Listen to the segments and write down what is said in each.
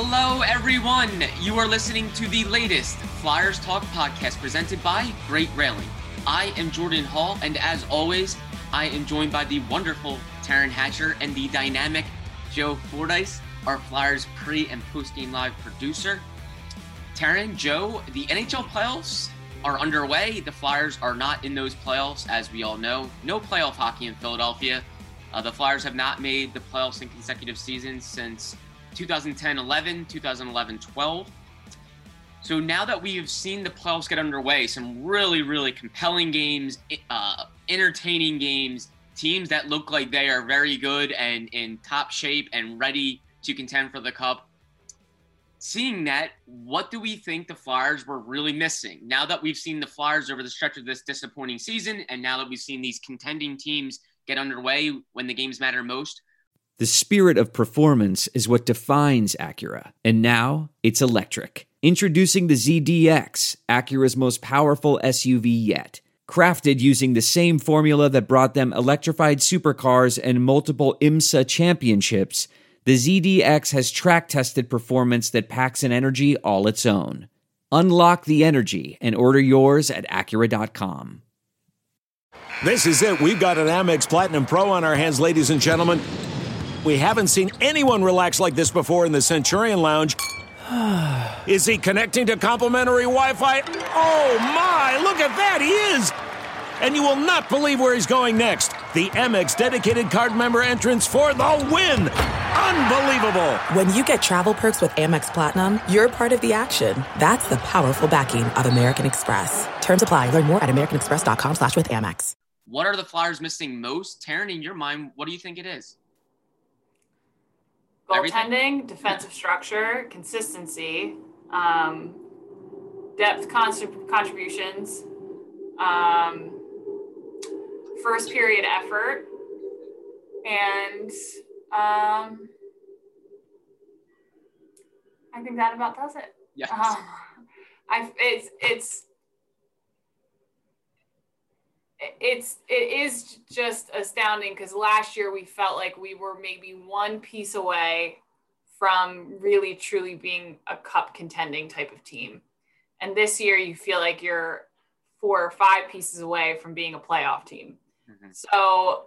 Hello, everyone. You are listening to the latest Flyers Talk podcast presented by Great Railing. I am Jordan Hall, and as always, I am joined by the wonderful Taryn Hatcher and the dynamic Joe Fordyce, our Flyers pre and post game live producer. Taryn, Joe, the NHL playoffs are underway. The Flyers are not in those playoffs, as we all know. No playoff hockey in Philadelphia. Uh, the Flyers have not made the playoffs in consecutive seasons since 2010 11, 2011 12. So now that we've seen the playoffs get underway, some really, really compelling games, uh, entertaining games, teams that look like they are very good and in top shape and ready to contend for the cup. Seeing that, what do we think the Flyers were really missing? Now that we've seen the Flyers over the stretch of this disappointing season, and now that we've seen these contending teams get underway when the games matter most, the spirit of performance is what defines Acura, and now it's electric. Introducing the ZDX, Acura's most powerful SUV yet. Crafted using the same formula that brought them electrified supercars and multiple IMSA championships, the ZDX has track tested performance that packs an energy all its own. Unlock the energy and order yours at Acura.com. This is it. We've got an Amex Platinum Pro on our hands, ladies and gentlemen. We haven't seen anyone relax like this before in the Centurion Lounge. is he connecting to complimentary Wi Fi? Oh my, look at that, he is! And you will not believe where he's going next. The Amex dedicated card member entrance for the win! Unbelievable! When you get travel perks with Amex Platinum, you're part of the action. That's the powerful backing of American Express. Terms apply. Learn more at americanexpress.com slash with Amex. What are the Flyers missing most? Taryn, in your mind, what do you think it is? Goaltending, defensive structure, consistency, um, depth contributions, um, first period effort, and um, I think that about does it. Yes. Um, I it's it's it's it is just astounding because last year we felt like we were maybe one piece away from really truly being a cup contending type of team and this year you feel like you're four or five pieces away from being a playoff team mm-hmm. so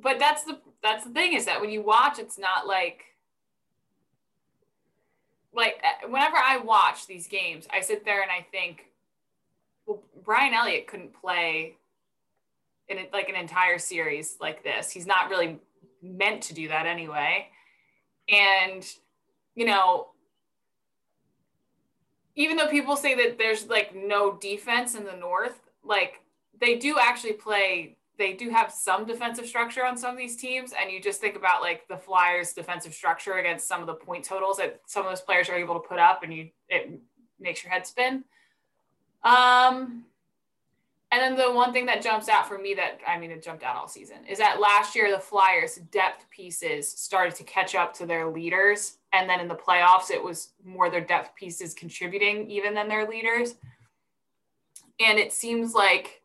but that's the that's the thing is that when you watch it's not like like whenever i watch these games i sit there and i think well brian elliott couldn't play in like an entire series like this. He's not really meant to do that anyway. And, you know, even though people say that there's like no defense in the North, like they do actually play, they do have some defensive structure on some of these teams. And you just think about like the Flyers' defensive structure against some of the point totals that some of those players are able to put up, and you it makes your head spin. Um, and then the one thing that jumps out for me that I mean it jumped out all season is that last year the Flyers depth pieces started to catch up to their leaders and then in the playoffs it was more their depth pieces contributing even than their leaders. And it seems like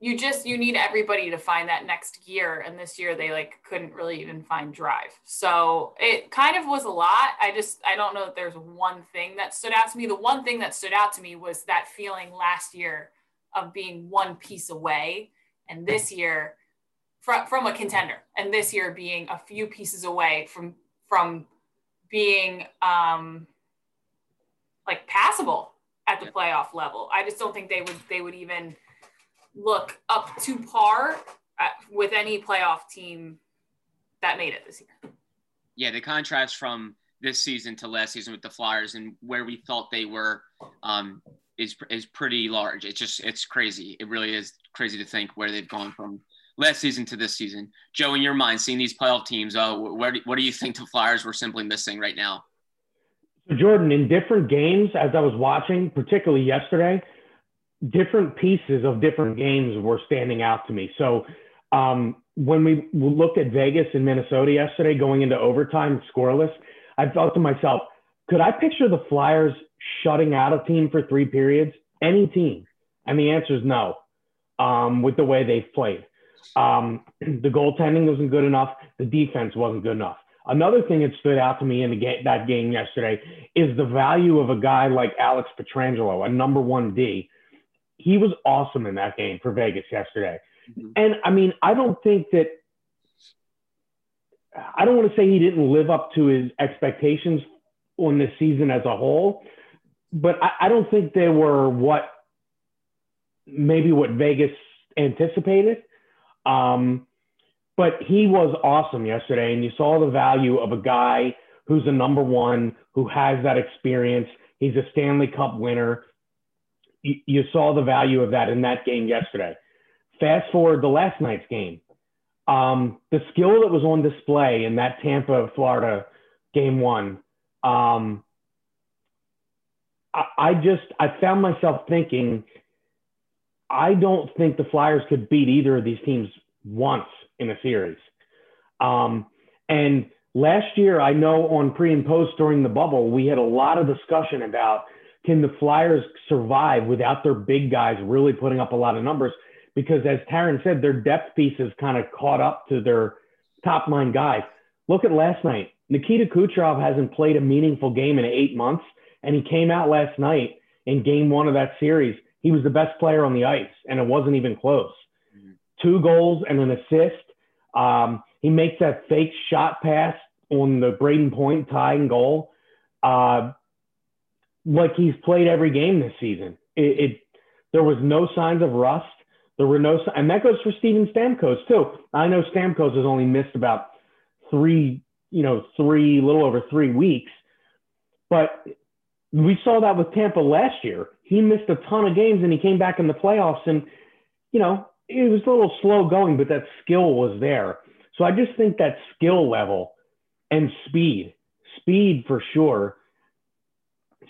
you just you need everybody to find that next gear and this year they like couldn't really even find drive. So it kind of was a lot. I just I don't know that there's one thing that stood out to me. The one thing that stood out to me was that feeling last year of being one piece away. And this year, from, from a contender, and this year being a few pieces away from from being um, like passable at the playoff level. I just don't think they would they would even look up to par at, with any playoff team that made it this year. Yeah, the contrast from this season to last season with the Flyers and where we thought they were um, is is pretty large. It's just it's crazy. It really is crazy to think where they've gone from last season to this season. Joe, in your mind, seeing these playoff teams, uh, where do, what do you think the Flyers were simply missing right now? So Jordan, in different games, as I was watching, particularly yesterday, different pieces of different games were standing out to me. So um, when we looked at Vegas and Minnesota yesterday, going into overtime, scoreless, I thought to myself, could I picture the Flyers shutting out a team for three periods? Any team? And the answer is no, um, with the way they've played. Um, the goaltending wasn't good enough. The defense wasn't good enough. Another thing that stood out to me in game, that game yesterday is the value of a guy like Alex Pietrangelo, a number one D. He was awesome in that game for Vegas yesterday. Mm-hmm. And I mean, I don't think that, I don't want to say he didn't live up to his expectations on the season as a whole, but I, I don't think they were what maybe what Vegas anticipated. Um, but he was awesome yesterday, and you saw the value of a guy who's a number one, who has that experience. He's a Stanley Cup winner. You, you saw the value of that in that game yesterday. Fast forward to last night's game. Um, the skill that was on display in that Tampa, Florida game one, um, I, I just I found myself thinking, I don't think the Flyers could beat either of these teams once in a series. Um, and last year, I know on pre and post during the bubble, we had a lot of discussion about can the Flyers survive without their big guys really putting up a lot of numbers? Because as Taryn said, their depth pieces kind of caught up to their top line guys. Look at last night. Nikita Kucherov hasn't played a meaningful game in eight months, and he came out last night in game one of that series. He was the best player on the ice, and it wasn't even close. Two goals and an assist um, he makes that fake shot pass on the Brayden Point tying goal, uh, like he's played every game this season. It, it, there was no signs of rust. There were no, and that goes for Steven Stamkos too. I know Stamkos has only missed about three, you know, three, little over three weeks, but we saw that with Tampa last year. He missed a ton of games and he came back in the playoffs and, you know, it was a little slow going, but that skill was there. So I just think that skill level and speed, speed for sure,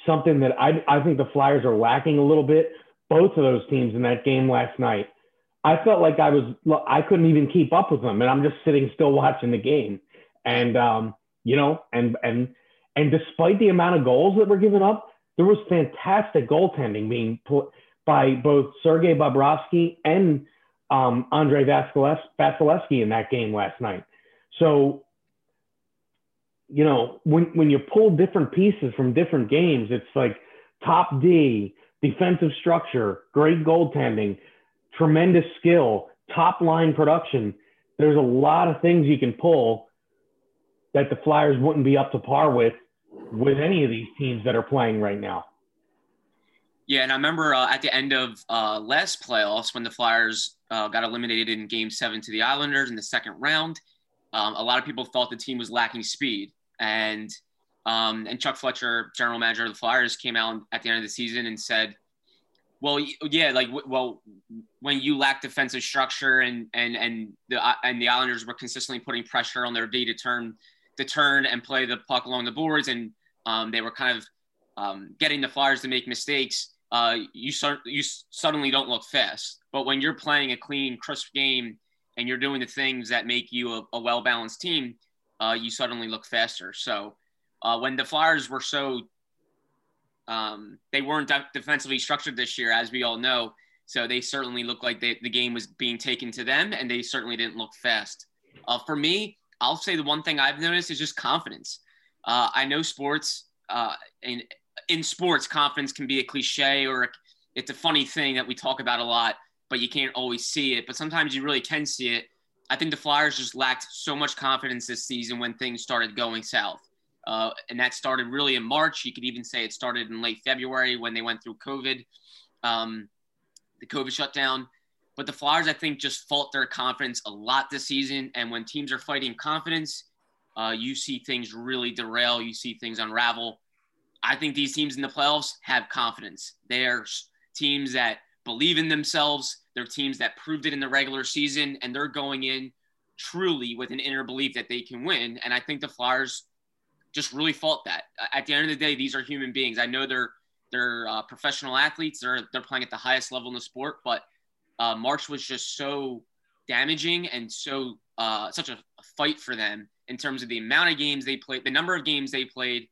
something that I, I think the Flyers are lacking a little bit. Both of those teams in that game last night, I felt like I was I couldn't even keep up with them, and I'm just sitting still watching the game, and um, you know, and and and despite the amount of goals that were given up, there was fantastic goaltending being put by both Sergei Bobrovsky and um, Andrei Vasilevskiy in that game last night. So, you know, when, when you pull different pieces from different games, it's like top D, defensive structure, great goaltending, tremendous skill, top line production. There's a lot of things you can pull that the Flyers wouldn't be up to par with with any of these teams that are playing right now. Yeah, and I remember uh, at the end of uh, last playoffs when the Flyers uh, got eliminated in Game Seven to the Islanders in the second round. Um, a lot of people thought the team was lacking speed, and um, and Chuck Fletcher, general manager of the Flyers, came out at the end of the season and said, "Well, yeah, like well, when you lack defensive structure and and and the uh, and the Islanders were consistently putting pressure on their D to turn to turn and play the puck along the boards, and um, they were kind of um, getting the Flyers to make mistakes." uh, you start you suddenly don't look fast. But when you're playing a clean, crisp game and you're doing the things that make you a, a well balanced team, uh, you suddenly look faster. So uh, when the Flyers were so um, they weren't de- defensively structured this year, as we all know. So they certainly looked like they, the game was being taken to them, and they certainly didn't look fast. Uh, for me, I'll say the one thing I've noticed is just confidence. Uh, I know sports, uh, and in sports, confidence can be a cliche or it's a funny thing that we talk about a lot, but you can't always see it. But sometimes you really can see it. I think the Flyers just lacked so much confidence this season when things started going south. Uh, and that started really in March. You could even say it started in late February when they went through COVID, um, the COVID shutdown. But the Flyers, I think, just fault their confidence a lot this season. And when teams are fighting confidence, uh, you see things really derail. You see things unravel. I think these teams in the playoffs have confidence. They're teams that believe in themselves. They're teams that proved it in the regular season, and they're going in truly with an inner belief that they can win. And I think the Flyers just really fought that. At the end of the day, these are human beings. I know they're they're uh, professional athletes. They're they're playing at the highest level in the sport, but uh, March was just so damaging and so uh, such a, fight for them in terms of the amount of games they played, the number of games they played,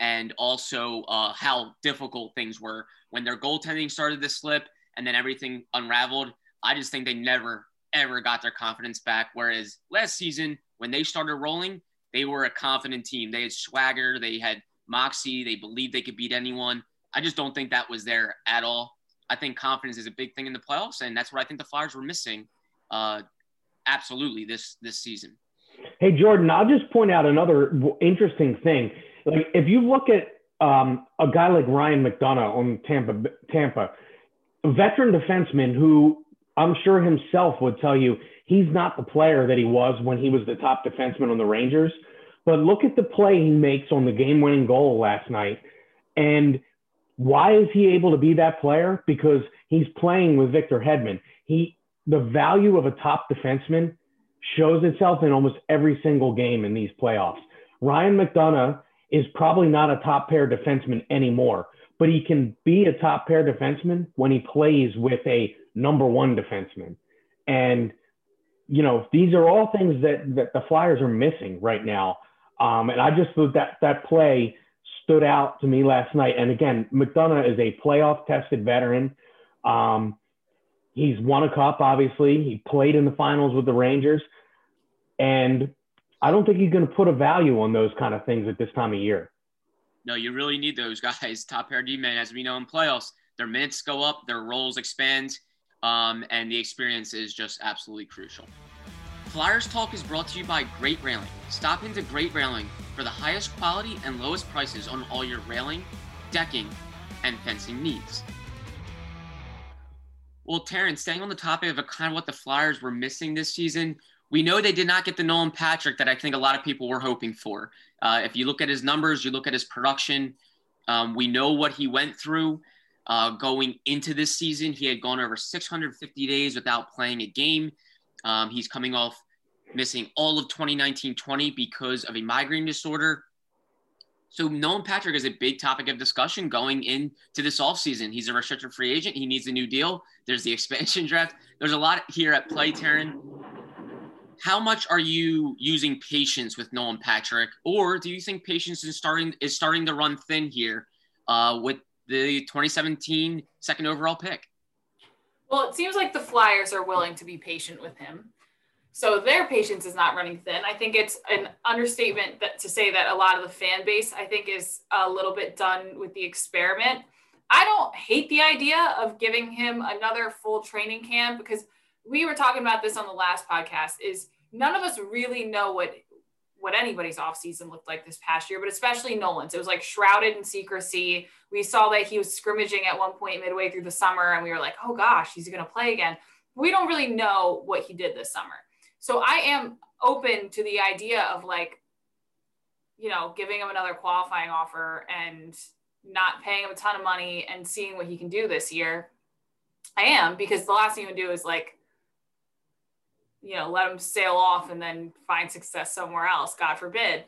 and also uh, how difficult things were when their goaltending started to slip and then everything unraveled. I just think they never ever got their confidence back. Whereas last season, when they started rolling, they were a confident team. They had swagger, they had moxie, they believed they could beat anyone. I just don't think that was there at all. I think confidence is a big thing in the playoffs, and that's what I think the Flyers were missing. Uh, absolutely, this this season. Hey Jordan, I'll just point out another interesting thing. Like if you look at um, a guy like Ryan McDonagh on Tampa, Tampa, a veteran defenseman who I'm sure himself would tell you he's not the player that he was when he was the top defenseman on the Rangers. But look at the play he makes on the game-winning goal last night, and why is he able to be that player? Because he's playing with Victor Hedman. He the value of a top defenseman shows itself in almost every single game in these playoffs. Ryan McDonagh is probably not a top pair defenseman anymore, but he can be a top pair defenseman when he plays with a number one defenseman. And, you know, these are all things that, that the Flyers are missing right now. Um, and I just thought that that play stood out to me last night. And again, McDonagh is a playoff tested veteran. Um, he's won a cup, obviously. He played in the finals with the Rangers. And I don't think he's going to put a value on those kind of things at this time of year. No, you really need those guys. Top pair D men, as we know in playoffs, their minutes go up, their roles expand, um, and the experience is just absolutely crucial. Flyers Talk is brought to you by Great Railing. Stop into Great Railing for the highest quality and lowest prices on all your railing, decking, and fencing needs. Well, Taryn, staying on the topic of kind of what the Flyers were missing this season, we know they did not get the Nolan Patrick that I think a lot of people were hoping for. Uh, if you look at his numbers, you look at his production, um, we know what he went through uh, going into this season. He had gone over 650 days without playing a game. Um, he's coming off missing all of 2019 20 because of a migraine disorder. So Nolan Patrick is a big topic of discussion going into this offseason. He's a restricted free agent. He needs a new deal. There's the expansion draft. There's a lot here at play, Taryn how much are you using patience with Nolan Patrick, or do you think patience is starting is starting to run thin here uh, with the 2017 second overall pick? Well, it seems like the Flyers are willing to be patient with him. So their patience is not running thin. I think it's an understatement that to say that a lot of the fan base, I think, is a little bit done with the experiment. I don't hate the idea of giving him another full training camp because – we were talking about this on the last podcast is none of us really know what what anybody's off season looked like this past year, but especially Nolan's. It was like shrouded in secrecy. We saw that he was scrimmaging at one point midway through the summer, and we were like, oh gosh, he's going to play again. We don't really know what he did this summer. So I am open to the idea of like, you know, giving him another qualifying offer and not paying him a ton of money and seeing what he can do this year. I am because the last thing you would do is like you know, let him sail off and then find success somewhere else, God forbid.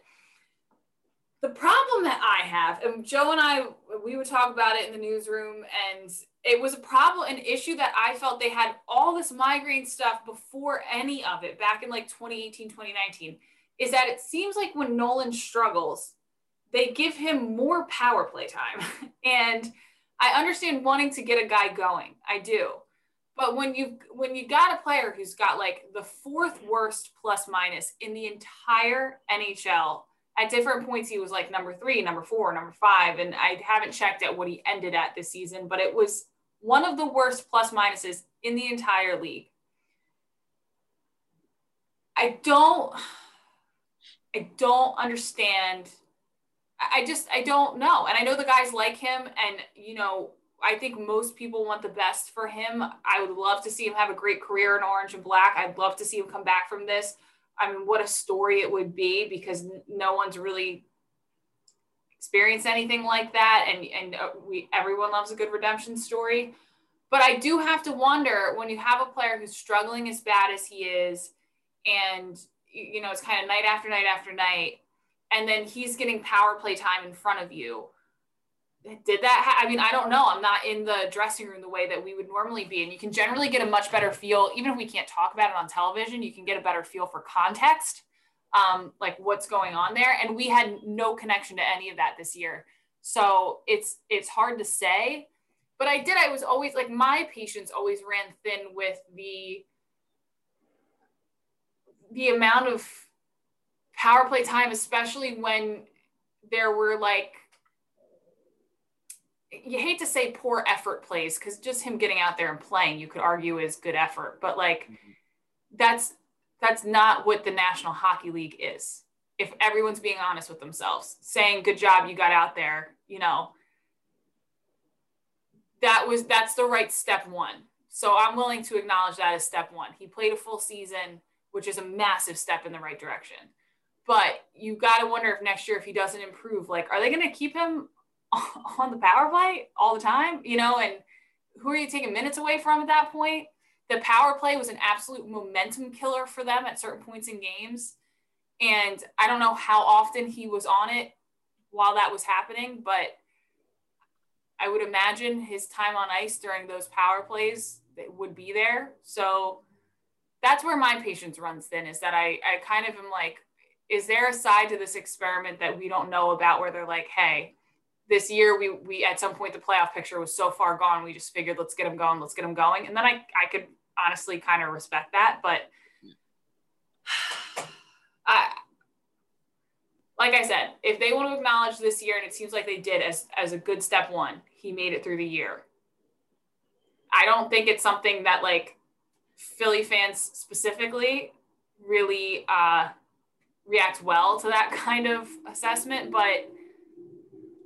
The problem that I have, and Joe and I, we would talk about it in the newsroom, and it was a problem, an issue that I felt they had all this migraine stuff before any of it back in like 2018, 2019, is that it seems like when Nolan struggles, they give him more power play time. and I understand wanting to get a guy going. I do. But when you when you got a player who's got like the fourth worst plus minus in the entire NHL, at different points he was like number three, number four, number five, and I haven't checked at what he ended at this season, but it was one of the worst plus minuses in the entire league. I don't I don't understand. I just I don't know. And I know the guys like him and you know I think most people want the best for him. I would love to see him have a great career in orange and black. I'd love to see him come back from this. I mean, what a story it would be because no one's really experienced anything like that, and and uh, we everyone loves a good redemption story. But I do have to wonder when you have a player who's struggling as bad as he is, and you know it's kind of night after night after night, and then he's getting power play time in front of you did that ha- i mean i don't know i'm not in the dressing room the way that we would normally be and you can generally get a much better feel even if we can't talk about it on television you can get a better feel for context um, like what's going on there. And we had no connection to any of that this year. So it's it's hard to say. But i did i was always like my patience always ran thin with the the amount of power play time, especially when there were like you hate to say poor effort plays because just him getting out there and playing, you could argue is good effort, but like mm-hmm. that's that's not what the National Hockey League is. If everyone's being honest with themselves, saying good job, you got out there, you know, that was that's the right step one. So I'm willing to acknowledge that as step one. He played a full season, which is a massive step in the right direction. But you got to wonder if next year, if he doesn't improve, like, are they going to keep him on the power play all the time? You know, and who are you taking minutes away from at that point? The power play was an absolute momentum killer for them at certain points in games. And I don't know how often he was on it while that was happening, but I would imagine his time on ice during those power plays would be there. So that's where my patience runs thin is that I, I kind of am like, is there a side to this experiment that we don't know about where they're like, hey, this year we we at some point the playoff picture was so far gone, we just figured let's get them going, let's get them going. And then I I could honestly kind of respect that, but I like I said, if they want to acknowledge this year, and it seems like they did as as a good step one, he made it through the year. I don't think it's something that like Philly fans specifically really uh, react well to that kind of assessment. But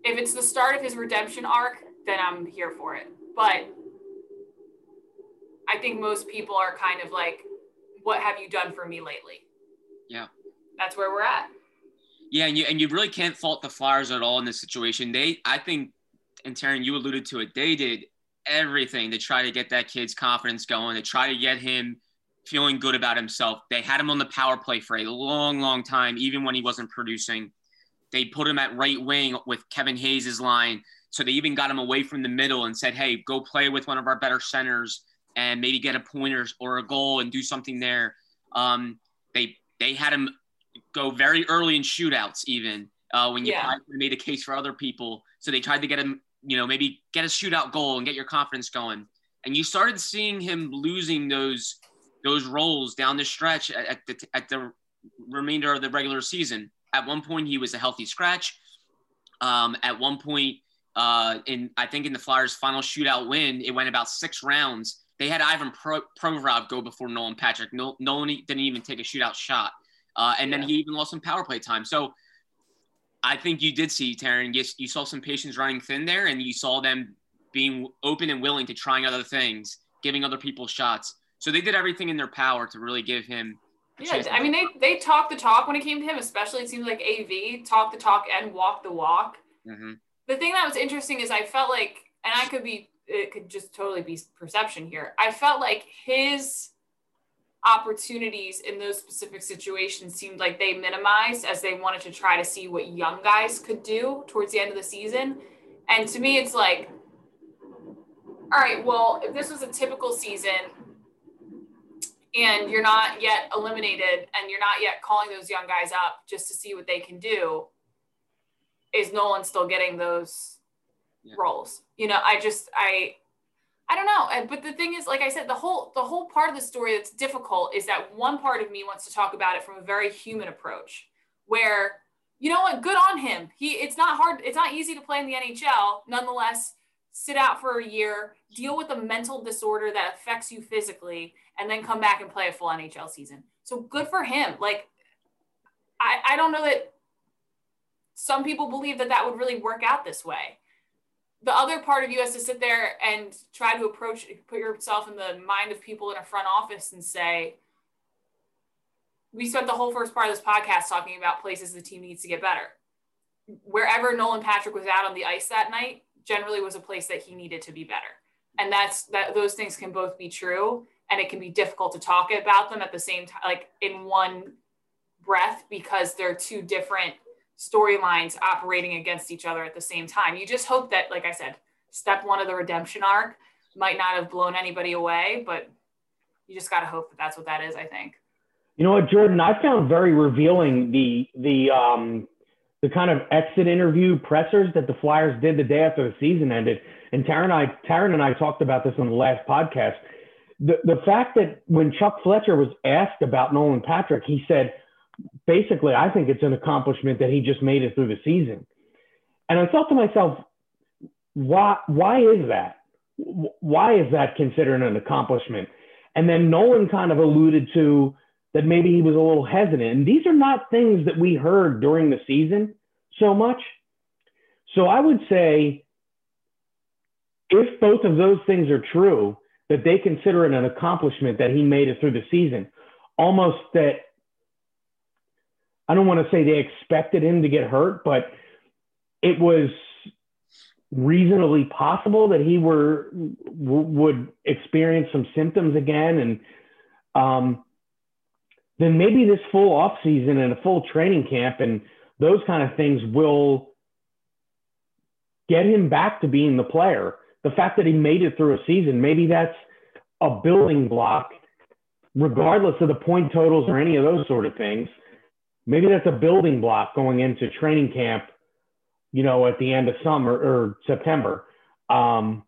if it's the start of his redemption arc, then I'm here for it. But I think most people are kind of like, what have you done for me lately? Yeah. That's where we're at. Yeah, and you and you really can't fault the Flyers at all in this situation. They I think and Taryn, you alluded to it, they did everything to try to get that kid's confidence going, to try to get him feeling good about himself. They had him on the power play for a long, long time, even when he wasn't producing. They put him at right wing with Kevin Hayes' line. So they even got him away from the middle and said, hey, go play with one of our better centers and maybe get a pointer or a goal and do something there. Um, they they had him go very early in shootouts, even uh, when you yeah. made a case for other people. So they tried to get him, you know, maybe get a shootout goal and get your confidence going. And you started seeing him losing those those roles down the stretch at the at the remainder of the regular season. At one point, he was a healthy scratch. Um, at one point, uh, in I think in the Flyers' final shootout win, it went about six rounds. They had Ivan Pro- Provorov go before Nolan Patrick. No, Nolan didn't even take a shootout shot, uh, and yeah. then he even lost some power play time. So I think you did see Taryn. You, you saw some patience running thin there, and you saw them being open and willing to trying other things, giving other people shots. So they did everything in their power to really give him. Yeah, I mean they they talked the talk when it came to him. Especially it seems like AV talked the talk and walked the walk. Mm-hmm. The thing that was interesting is I felt like, and I could be, it could just totally be perception here. I felt like his opportunities in those specific situations seemed like they minimized as they wanted to try to see what young guys could do towards the end of the season. And to me, it's like, all right, well, if this was a typical season, and you're not yet eliminated and you're not yet calling those young guys up just to see what they can do, is Nolan still getting those yeah. roles? You know, I just I I don't know. But the thing is, like I said, the whole the whole part of the story that's difficult is that one part of me wants to talk about it from a very human approach, where you know what, good on him. He it's not hard, it's not easy to play in the NHL. Nonetheless, sit out for a year, deal with a mental disorder that affects you physically, and then come back and play a full NHL season. So good for him. Like, I, I don't know that some people believe that that would really work out this way. The other part of you has to sit there and try to approach, put yourself in the mind of people in a front office and say, we spent the whole first part of this podcast talking about places the team needs to get better. Wherever Nolan Patrick was out on the ice that night, generally was a place that he needed to be better. And that's that those things can both be true and it can be difficult to talk about them at the same time like in one breath because they're two different storylines operating against each other at the same time. You just hope that like I said, step 1 of the redemption arc might not have blown anybody away, but you just got to hope that that's what that is, I think. You know what, Jordan, I found very revealing the the um the kind of exit interview pressers that the Flyers did the day after the season ended. And Taryn and I, Taryn and I talked about this on the last podcast. The, the fact that when Chuck Fletcher was asked about Nolan Patrick, he said, basically, I think it's an accomplishment that he just made it through the season. And I thought to myself, why, why is that? Why is that considered an accomplishment? And then Nolan kind of alluded to that maybe he was a little hesitant. And these are not things that we heard during the season so much. So I would say if both of those things are true, that they consider it an accomplishment that he made it through the season, almost that I don't want to say they expected him to get hurt, but it was reasonably possible that he were w- would experience some symptoms again and um, then maybe this full off season and a full training camp and those kind of things will get him back to being the player. The fact that he made it through a season, maybe that's a building block, regardless of the point totals or any of those sort of things. Maybe that's a building block going into training camp, you know, at the end of summer or September um,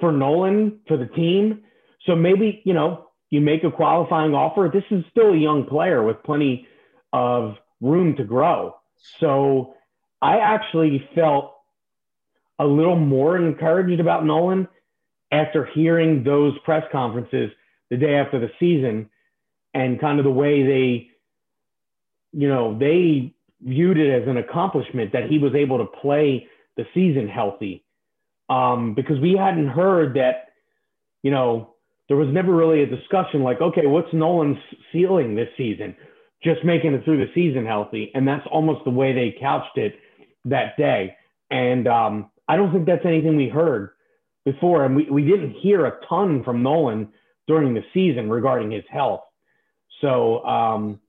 for Nolan, for the team. So maybe, you know, you make a qualifying offer. This is still a young player with plenty of room to grow. So I actually felt a little more encouraged about Nolan after hearing those press conferences the day after the season and kind of the way they, you know, they viewed it as an accomplishment that he was able to play the season healthy. Um, because we hadn't heard that, you know, there was never really a discussion like, okay, what's Nolan's ceiling this season? Just making it through the season healthy. And that's almost the way they couched it that day. And um, I don't think that's anything we heard before. And we, we didn't hear a ton from Nolan during the season regarding his health. So, um,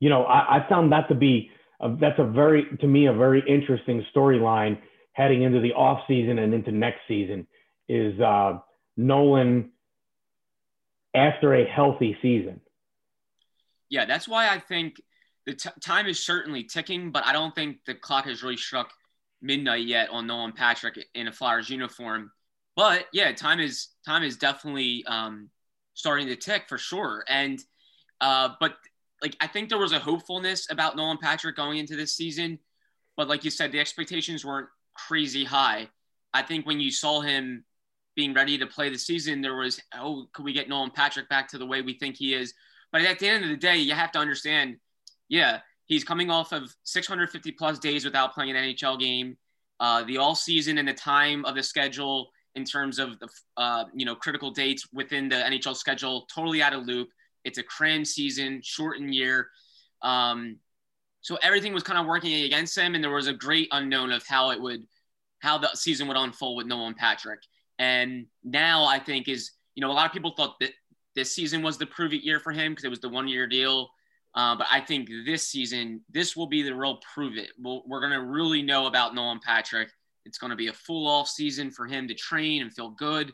you know, I, I, found that to be, a, that's a very, to me, a very interesting storyline heading into the off season and into next season is, uh, Nolan after a healthy season. Yeah, that's why I think the t- time is certainly ticking, but I don't think the clock has really struck midnight yet on Nolan Patrick in a Flyers uniform. But yeah, time is time is definitely um, starting to tick for sure. And uh, but like I think there was a hopefulness about Nolan Patrick going into this season, but like you said, the expectations weren't crazy high. I think when you saw him being ready to play the season, there was, oh, could we get Nolan Patrick back to the way we think he is? But at the end of the day, you have to understand, yeah, he's coming off of 650 plus days without playing an NHL game. Uh, the all season and the time of the schedule in terms of the uh, you know critical dates within the NHL schedule totally out of loop. It's a cram season, shortened year. Um, so everything was kind of working against him, and there was a great unknown of how it would, how the season would unfold with Nolan Patrick. And now I think is, you know, a lot of people thought that this season was the prove it year for him because it was the one year deal. Uh, but I think this season, this will be the real prove it. we we are going to really know about Nolan Patrick. It's going to be a full off season for him to train and feel good.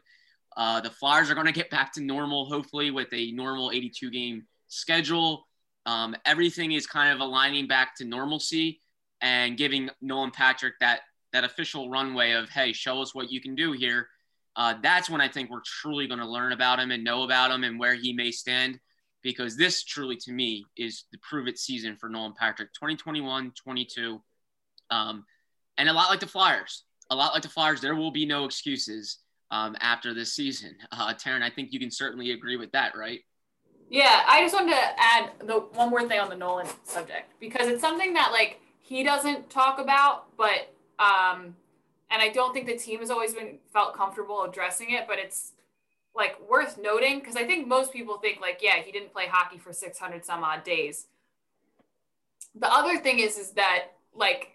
Uh, the Flyers are going to get back to normal, hopefully, with a normal 82 game schedule. Um, everything is kind of aligning back to normalcy and giving Nolan Patrick that that official runway of, hey, show us what you can do here uh, that's when I think we're truly going to learn about him and know about him and where he may stand. Because this truly, to me, is the prove it season for Nolan Patrick 2021 22. Um, and a lot like the Flyers, a lot like the Flyers, there will be no excuses um, after this season. Uh, Taryn, I think you can certainly agree with that, right? Yeah, I just wanted to add the one more thing on the Nolan subject because it's something that like he doesn't talk about, but um, and I don't think the team has always been felt comfortable addressing it, but it's like worth noting because I think most people think like, yeah, he didn't play hockey for 600 some odd days. The other thing is, is that like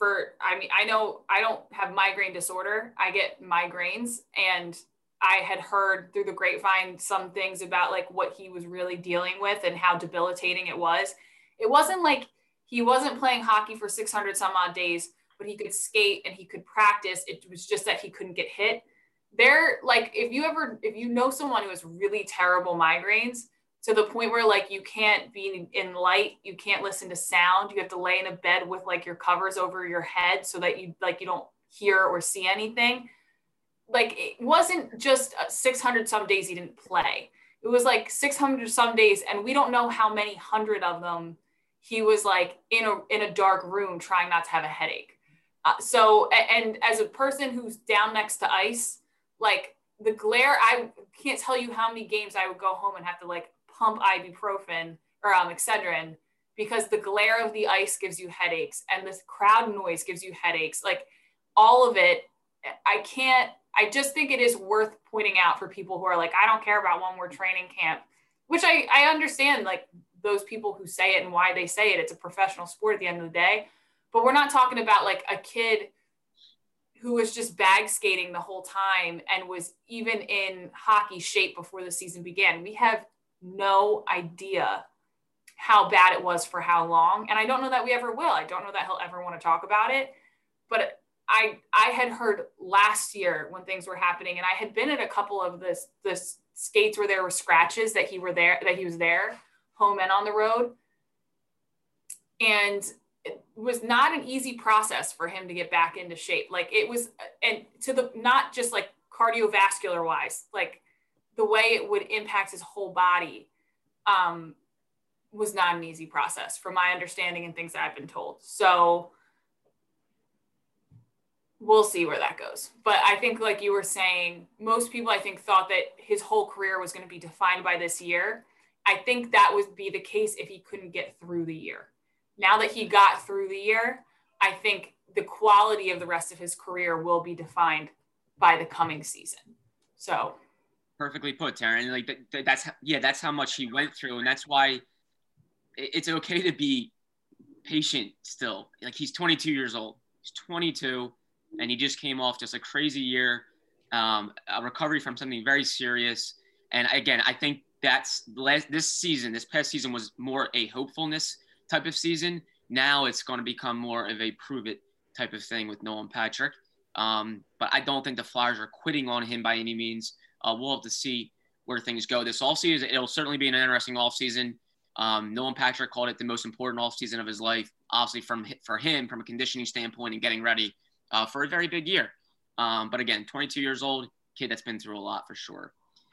for, I mean, I know I don't have migraine disorder. I get migraines and I had heard through the grapevine some things about like what he was really dealing with and how debilitating it was. It wasn't like he wasn't playing hockey for 600 some odd days but he could skate and he could practice. It was just that he couldn't get hit. They're like, if you ever, if you know someone who has really terrible migraines to the point where like you can't be in light, you can't listen to sound, you have to lay in a bed with like your covers over your head so that you like you don't hear or see anything. Like it wasn't just 600 some days he didn't play. it was like 600 some days and we don't know how many hundred of them he was like in a in a dark room trying not to have a headache uh, so and as a person who's down next to ice like the glare i can't tell you how many games i would go home and have to like pump ibuprofen or um, excedrin because the glare of the ice gives you headaches and the crowd noise gives you headaches like all of it i can't I just think it is worth pointing out for people who are like, I don't care about one more training camp, which I, I understand like those people who say it and why they say it. It's a professional sport at the end of the day. But we're not talking about like a kid who was just bag skating the whole time and was even in hockey shape before the season began. We have no idea how bad it was for how long. And I don't know that we ever will. I don't know that he'll ever want to talk about it. But I I had heard last year when things were happening, and I had been at a couple of this this skates where there were scratches that he were there that he was there, home and on the road, and it was not an easy process for him to get back into shape. Like it was, and to the not just like cardiovascular wise, like the way it would impact his whole body, um, was not an easy process from my understanding and things I've been told. So we'll see where that goes. But I think, like you were saying, most people I think thought that his whole career was going to be defined by this year. I think that would be the case if he couldn't get through the year. Now that he got through the year, I think the quality of the rest of his career will be defined by the coming season. So perfectly put, Taryn. Like that's yeah, that's how much he went through, and that's why it's okay to be patient still. Like he's 22 years old. He's 22 and he just came off just a crazy year, um, a recovery from something very serious. And again, I think that's last, this season, this past season was more a hopefulness type of season. Now it's going to become more of a prove it type of thing with Nolan Patrick. Um, but I don't think the Flyers are quitting on him by any means. Uh, we'll have to see where things go this offseason. It'll certainly be an interesting offseason. Um, Nolan Patrick called it the most important offseason of his life, obviously from for him from a conditioning standpoint and getting ready uh, for a very big year. Um, but again, 22 years old, kid that's been through a lot for sure.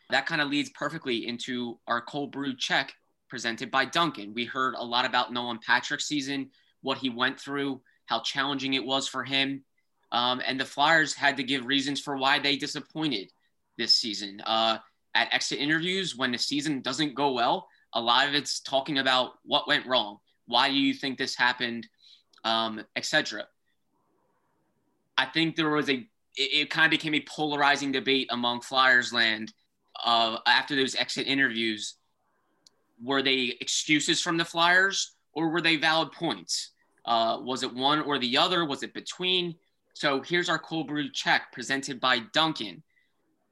That kind of leads perfectly into our cold brew check presented by Dunkin'. We heard a lot about Nolan Patrick's season, what he went through, how challenging it was for him. Um, and the Flyers had to give reasons for why they disappointed this season. Uh, at exit interviews, when the season doesn't go well, a lot of it's talking about what went wrong. Why do you think this happened, um, etc. I think there was a it, it kind of became a polarizing debate among Flyers land uh, after those exit interviews. Were they excuses from the Flyers or were they valid points? Uh, was it one or the other? Was it between? So here's our cold brew check presented by Dunkin'.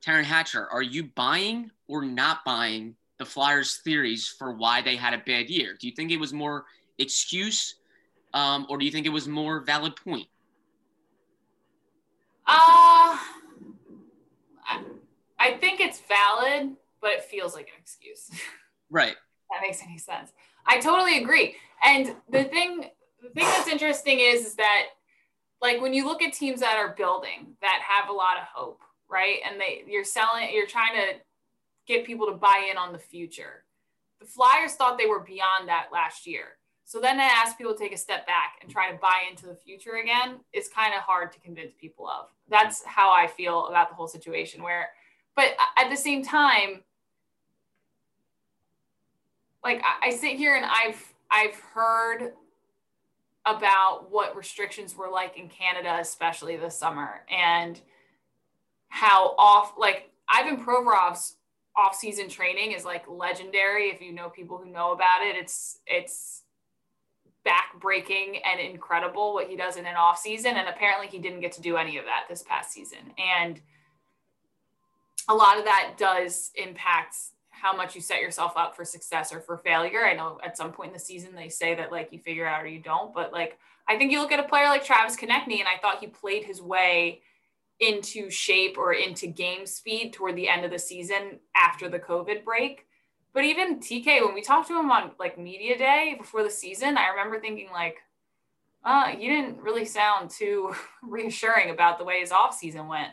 Taryn Hatcher, are you buying or not buying the Flyers' theories for why they had a bad year? Do you think it was more excuse um, or do you think it was more valid point? Uh, I, I think it's valid, but it feels like an excuse. Right. that makes any sense. I totally agree. And the thing, the thing that's interesting is, is that like when you look at teams that are building that have a lot of hope, right? And they you're selling, you're trying to get people to buy in on the future. The Flyers thought they were beyond that last year. So then to ask people to take a step back and try to buy into the future again is kind of hard to convince people of. That's how I feel about the whole situation. Where, but at the same time, like I, I sit here and I've I've heard about what restrictions were like in Canada, especially this summer, and how off like Ivan Provorov's off-season training is like legendary. If you know people who know about it, it's it's back-breaking and incredible what he does in an off season. And apparently he didn't get to do any of that this past season. And a lot of that does impact how much you set yourself up for success or for failure. I know at some point in the season they say that like you figure out or you don't, but like I think you look at a player like Travis Konecny, and I thought he played his way into shape or into game speed toward the end of the season after the COVID break. But even TK, when we talked to him on like media day before the season, I remember thinking like, uh, you didn't really sound too reassuring about the way his off season went.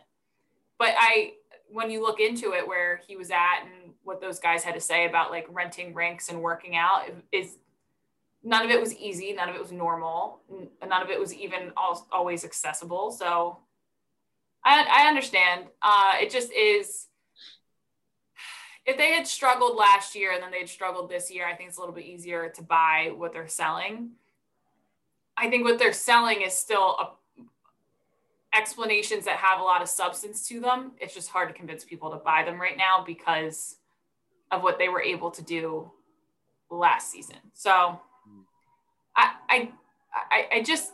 But I, when you look into it, where he was at and what those guys had to say about like renting rinks and working out is none of it was easy none of it was normal none of it was even always accessible so i, I understand uh, it just is if they had struggled last year and then they'd struggled this year i think it's a little bit easier to buy what they're selling i think what they're selling is still a explanations that have a lot of substance to them. It's just hard to convince people to buy them right now because of what they were able to do last season. So I I I, I just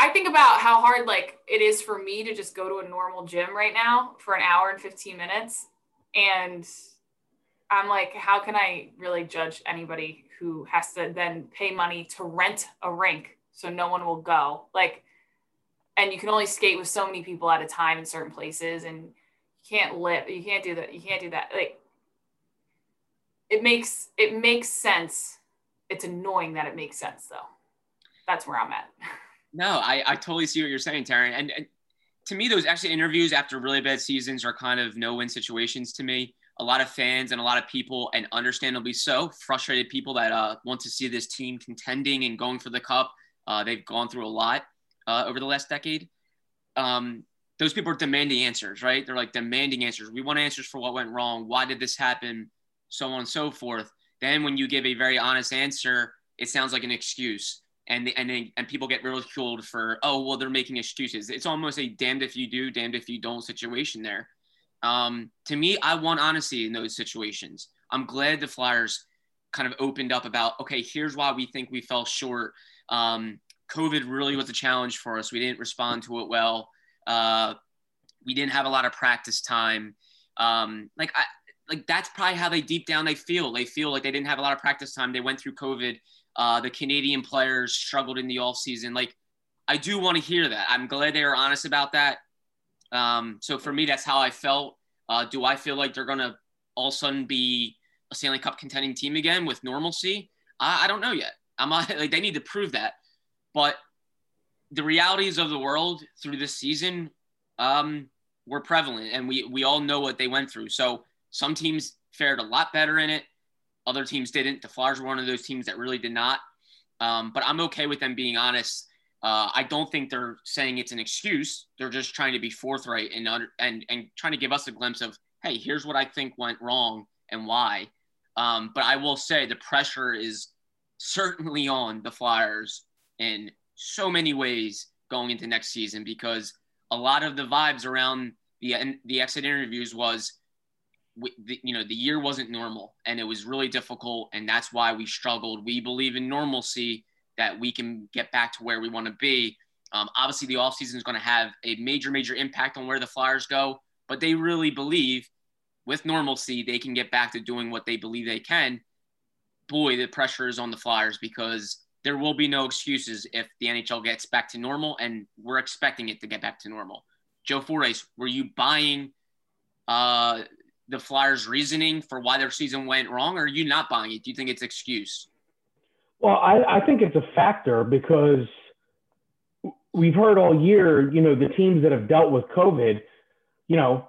I think about how hard like it is for me to just go to a normal gym right now for an hour and 15 minutes. And I'm like how can I really judge anybody who has to then pay money to rent a rink so no one will go? Like and you can only skate with so many people at a time in certain places and you can't live you can't do that you can't do that. Like it makes it makes sense. It's annoying that it makes sense though. That's where i'm at no i i totally see what you're saying taryn and, and to me those actually interviews after really bad seasons are kind of no-win situations to me a lot of fans and a lot of people and understandably so frustrated people that uh, want to see this team contending and going for the cup uh, they've gone through a lot uh, over the last decade. Um, those people are demanding answers, right? They're like demanding answers. We want answers for what went wrong. Why did this happen? So on and so forth. Then when you give a very honest answer, it sounds like an excuse. And, and, and people get ridiculed for, oh, well, they're making excuses. It's almost a damned if you do, damned if you don't situation there. Um, to me, I want honesty in those situations. I'm glad the Flyers kind of opened up about, okay, here's why we think we fell short. Um, COVID really was a challenge for us. We didn't respond to it well. Uh, we didn't have a lot of practice time. Um, like I, like that's probably how they deep down they feel. They feel like they didn't have a lot of practice time. They went through COVID. Uh, the Canadian players struggled in the off season. Like I do want to hear that. I'm glad they are honest about that. Um, so for me, that's how I felt. Uh, do I feel like they're gonna all of a sudden be a Stanley Cup contending team again with normalcy? I, I don't know yet. I'm not, like they need to prove that. But the realities of the world through this season um, were prevalent, and we we all know what they went through. So some teams fared a lot better in it, other teams didn't. The Flyers were one of those teams that really did not. Um, but I'm okay with them being honest. Uh, I don't think they're saying it's an excuse. They're just trying to be forthright and and and trying to give us a glimpse of, hey, here's what I think went wrong and why. Um, but I will say the pressure is certainly on the Flyers in so many ways going into next season because a lot of the vibes around the the exit interviews was you know the year wasn't normal and it was really difficult. And that's why we struggled. We believe in normalcy that we can get back to where we want to be. Um, obviously the offseason is going to have a major major impact on where the flyers go but they really believe with normalcy they can get back to doing what they believe they can. Boy the pressure is on the flyers because there will be no excuses if the NHL gets back to normal, and we're expecting it to get back to normal. Joe Fordyce, were you buying uh, the Flyers' reasoning for why their season went wrong, or are you not buying it? Do you think it's excuse? Well, I, I think it's a factor because we've heard all year, you know, the teams that have dealt with COVID, you know,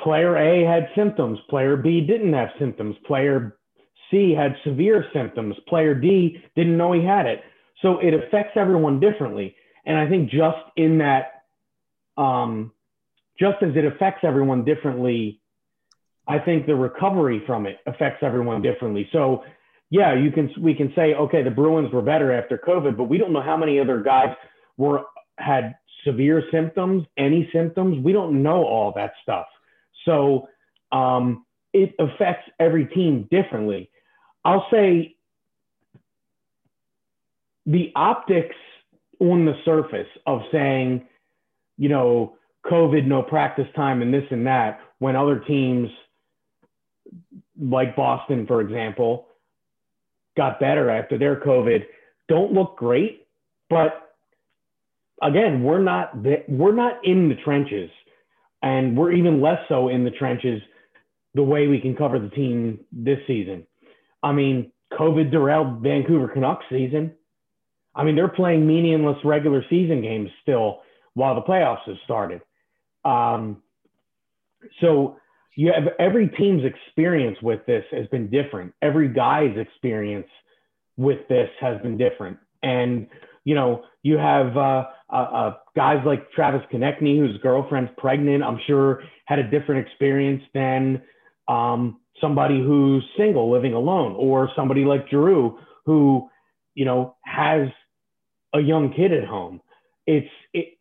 player A had symptoms, player B didn't have symptoms, player C had severe symptoms. Player D didn't know he had it. So it affects everyone differently. And I think just in that, um, just as it affects everyone differently, I think the recovery from it affects everyone differently. So yeah, you can we can say okay, the Bruins were better after COVID, but we don't know how many other guys were had severe symptoms, any symptoms. We don't know all that stuff. So um, it affects every team differently. I'll say the optics on the surface of saying, you know, COVID, no practice time, and this and that, when other teams like Boston, for example, got better after their COVID, don't look great. But again, we're not we're not in the trenches, and we're even less so in the trenches the way we can cover the team this season. I mean, COVID derailed Vancouver Canucks season. I mean, they're playing meaningless regular season games still while the playoffs have started. Um, so you have every team's experience with this has been different. Every guy's experience with this has been different. And, you know, you have uh, uh, uh, guys like Travis Konecny, whose girlfriend's pregnant, I'm sure had a different experience than um, somebody who's single living alone or somebody like Drew who, you know, has a young kid at home. It's it,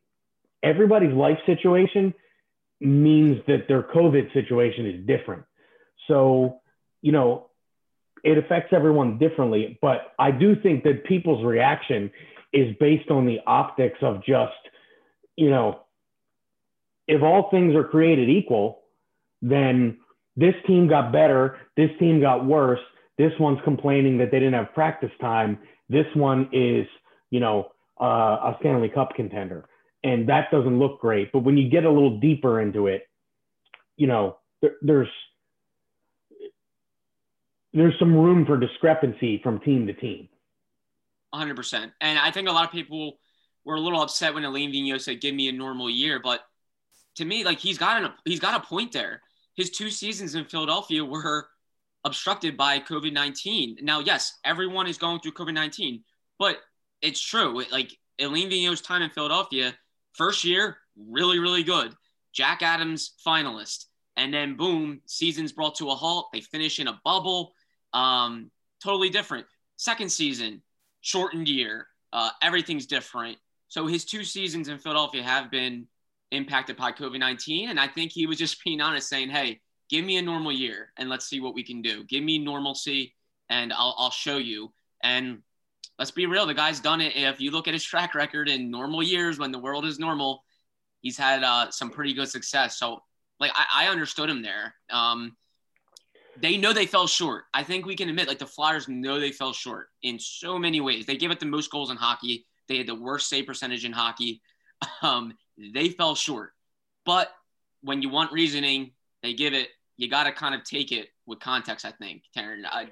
everybody's life situation means that their COVID situation is different. So, you know, it affects everyone differently. But I do think that people's reaction is based on the optics of just, you know, if all things are created equal, then this team got better, this team got worse, this one's complaining that they didn't have practice time, this one is, you know, uh, a Stanley Cup contender and that doesn't look great. But when you get a little deeper into it, you know, there, there's there's some room for discrepancy from team to team. 100%. And I think a lot of people were a little upset when Alain Vigneault said, "Give me a normal year," but to me, like he's got an, he's got a point there. His two seasons in Philadelphia were obstructed by COVID 19. Now, yes, everyone is going through COVID 19, but it's true. Like Alain Vigneault's time in Philadelphia, First year, really, really good. Jack Adams finalist. And then boom, season's brought to a halt. They finish in a bubble. Um, totally different. Second season, shortened year. Uh, everything's different. So his two seasons in Philadelphia have been impacted by COVID 19. And I think he was just being honest, saying, hey, give me a normal year and let's see what we can do. Give me normalcy and I'll, I'll show you. And let's be real, the guy's done it. If you look at his track record in normal years when the world is normal, he's had uh, some pretty good success. So, like, I, I understood him there. Um, they know they fell short. I think we can admit, like, the Flyers know they fell short in so many ways. They gave up the most goals in hockey. They had the worst save percentage in hockey. Um, they fell short. But when you want reasoning, they give it. You got to kind of take it with context. I think, Taryn. I,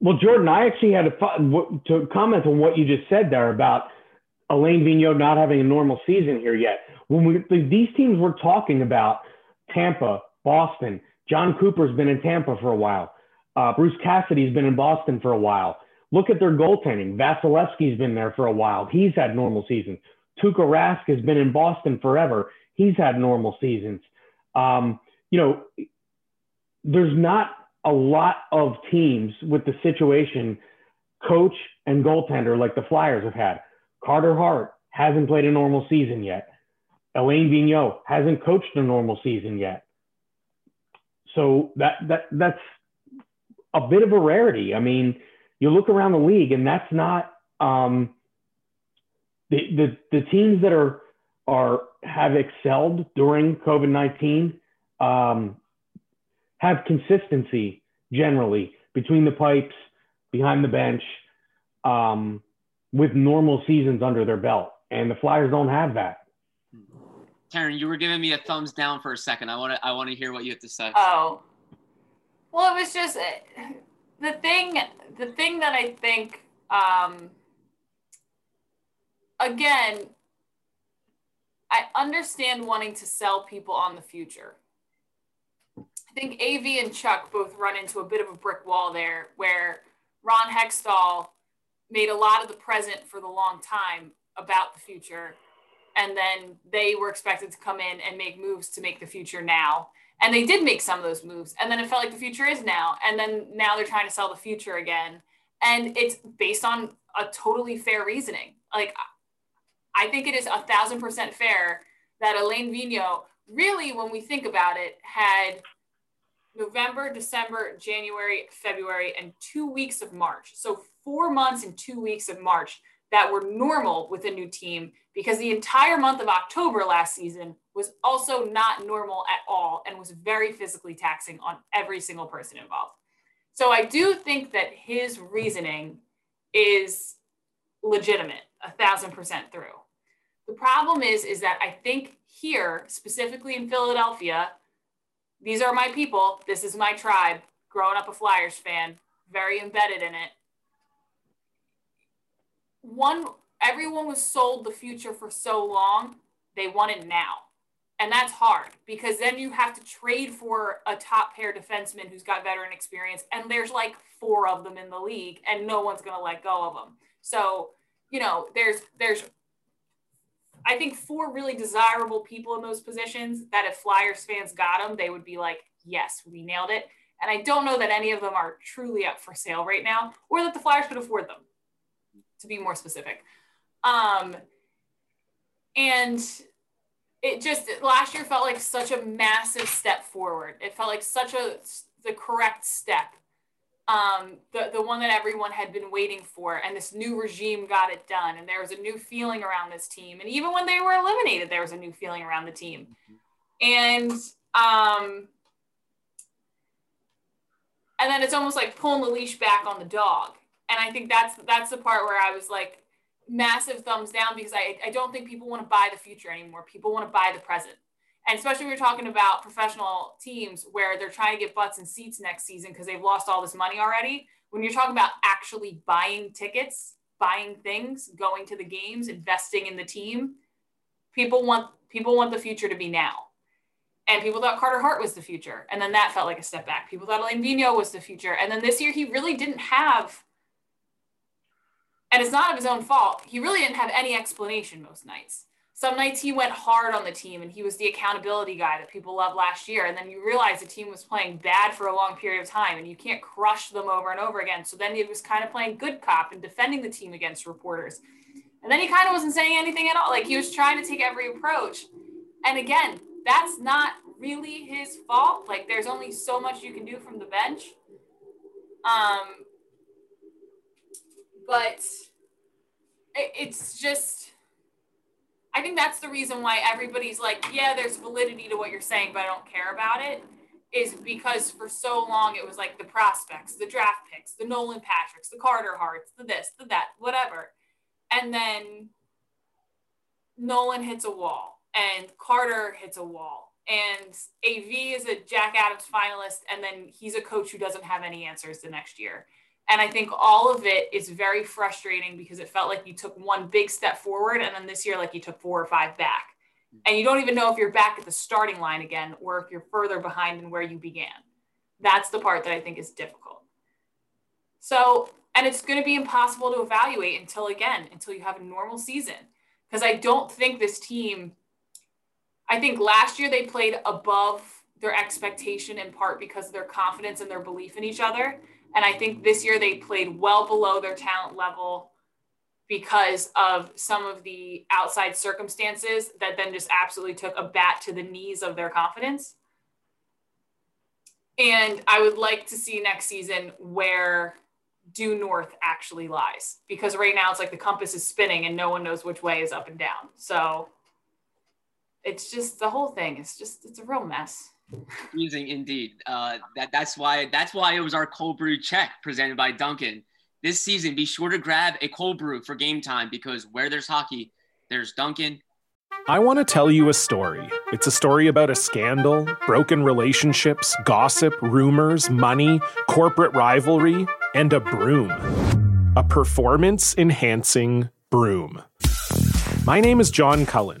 well, Jordan, I actually had to, to comment on what you just said there about Alain Vigneault not having a normal season here yet. When we these teams we're talking about, Tampa, Boston, Jon Cooper's been in Tampa for a while. Uh, Bruce Cassidy's been in Boston for a while. Look at their goaltending. Vasilevskiy's been there for a while. He's had normal seasons. Tuukka Rask has been in Boston forever. He's had normal seasons. Um, you know, there's not a lot of teams with the situation, coach and goaltender, like the Flyers have had. Carter Hart hasn't played a normal season yet. Alain Vigneault hasn't coached a normal season yet. So that that that's a bit of a rarity. I mean, you look around the league, and that's not um, the the the teams that are are have excelled during COVID nineteen. Um, have consistency generally between the pipes, behind the bench, um, with normal seasons under their belt. And the Flyers don't have that. Taryn, you were giving me a thumbs down for a second. I want to I want to hear what you have to say. Oh, well, it was just uh, the thing. The thing that I think, um, again, I understand wanting to sell people on the future. I think AV and Chuck both run into a bit of a brick wall there where Ron Hextall made a lot of the present for the long time about the future. And then they were expected to come in and make moves to make the future now. And they did make some of those moves. And then it felt like the future is now. And then now they're trying to sell the future again. And it's based on a totally fair reasoning. Like, I think it is a thousand percent fair that Alain Vigneault really, when we think about it, had November, December, January, February, and two weeks of March. So four months and two weeks of March that were normal with a new team because the entire month of October last season was also not normal at all and was very physically taxing on every single person involved. So I do think that his reasoning is legitimate, a thousand percent through. The problem is, is that I think here, specifically in Philadelphia, these are my people. This is my tribe. Growing up a Flyers fan, very embedded in it. One, everyone was sold the future for so long, they want it now. And that's hard because then you have to trade for a top pair defenseman who's got veteran experience. And there's like four of them in the league and no one's going to let go of them. So, you know, there's, there's, I think four really desirable people in those positions that if Flyers fans got them, they would be like, yes, we nailed it. And I don't know that any of them are truly up for sale right now or that the Flyers could afford them, to be more specific. Um, and it just last year felt like such a massive step forward. It felt like such a the correct step. Um, the, the one that everyone had been waiting for, and this new regime got it done. And there was a new feeling around this team. And even when they were eliminated, there was a new feeling around the team. And um, and then it's almost like pulling the leash back on the dog. And I think that's that's the part where I was like, massive thumbs down because I, I don't think people want to buy the future anymore. People want to buy the present. And especially when you're talking about professional teams where they're trying to get butts and seats next season because they've lost all this money already. When you're talking about actually buying tickets, buying things, going to the games, investing in the team, people want people want the future to be now. And people thought Carter Hart was the future. And then that felt like a step back. People thought Alain Vigneault was the future. And then this year he really didn't have and it's not of his own fault. He really didn't have any explanation most nights. Some nights he went hard on the team and he was the accountability guy that people loved last year. And then you realize the team was playing bad for a long period of time and you can't crush them over and over again. So then he was kind of playing good cop and defending the team against reporters. And then he kind of wasn't saying anything at all. Like he was trying to take every approach. And again, that's not really his fault. Like there's only so much you can do from the bench. Um, but it's just I think that's the reason why everybody's like, yeah, there's validity to what you're saying, but I don't care about it. Is because for so long it was like the prospects, the draft picks, the Nolan Patricks, the Carter Harts, the this, the that, whatever. And then Nolan hits a wall and Carter hits a wall. And AV is a Jack Adams finalist, and then he's a coach who doesn't have any answers the next year. And I think all of it is very frustrating because it felt like you took one big step forward and then this year, like you took four or five back. And you don't even know if you're back at the starting line again or if you're further behind than where you began. That's the part that I think is difficult. So, and it's going to be impossible to evaluate until again, until you have a normal season. Because I don't think this team, I think last year they played above their expectation in part because of their confidence and their belief in each other. And I think this year they played well below their talent level because of some of the outside circumstances that then just absolutely took a bat to the knees of their confidence. And I would like to see next season where due north actually lies because right now it's like the compass is spinning and no one knows which way is up and down. So it's just the whole thing. It's just, it's a real mess. Confusing indeed. Uh, that that's why that's why it was our cold brew check presented by Dunkin'. This season, be sure to grab a cold brew for game time because where there's hockey, there's Dunkin'. I want to tell you a story. It's a story about a scandal, broken relationships, gossip, rumors, money, corporate rivalry, and a broom. A performance enhancing broom. My name is John Cullen.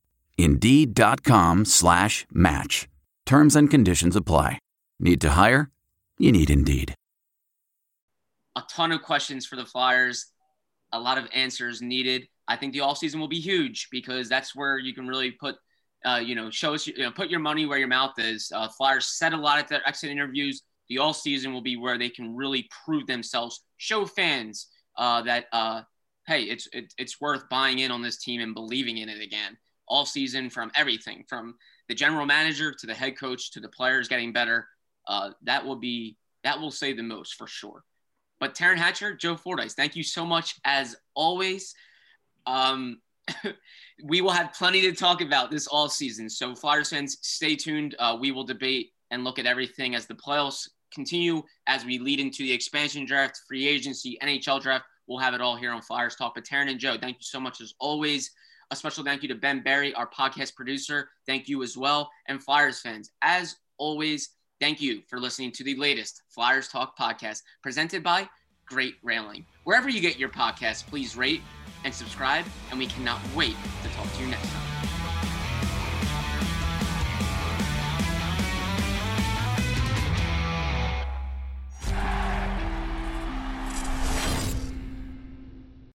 Indeed.com slash match. Terms and conditions apply. Need to hire? You need Indeed. A ton of questions for the Flyers, a lot of answers needed. I think the offseason will be huge because that's where you can really put, uh, you know, show us, you know, put your money where your mouth is. Uh, Flyers said a lot at their exit interviews. The offseason will be where they can really prove themselves, show fans uh, that, uh, hey, it's it, it's worth buying in on this team and believing in it again. Offseason, from everything, from the general manager to the head coach to the players getting better, uh, that will be that will say the most for sure. But Taryn Hatcher, Joe Fordyce, thank you so much as always. Um, we will have plenty to talk about this offseason. So Flyers fans, stay tuned. Uh, we will debate and look at everything as the playoffs continue, as we lead into the expansion draft, free agency, NHL draft. We'll have it all here on Flyers Talk. But Taryn and Joe, thank you so much as always. A special thank you to Ben Berry, our podcast producer. Thank you as well. And Flyers fans, as always, thank you for listening to the latest Flyers Talk podcast presented by Great Railing. Wherever you get your podcasts, please rate and subscribe, and we cannot wait to talk to you next time.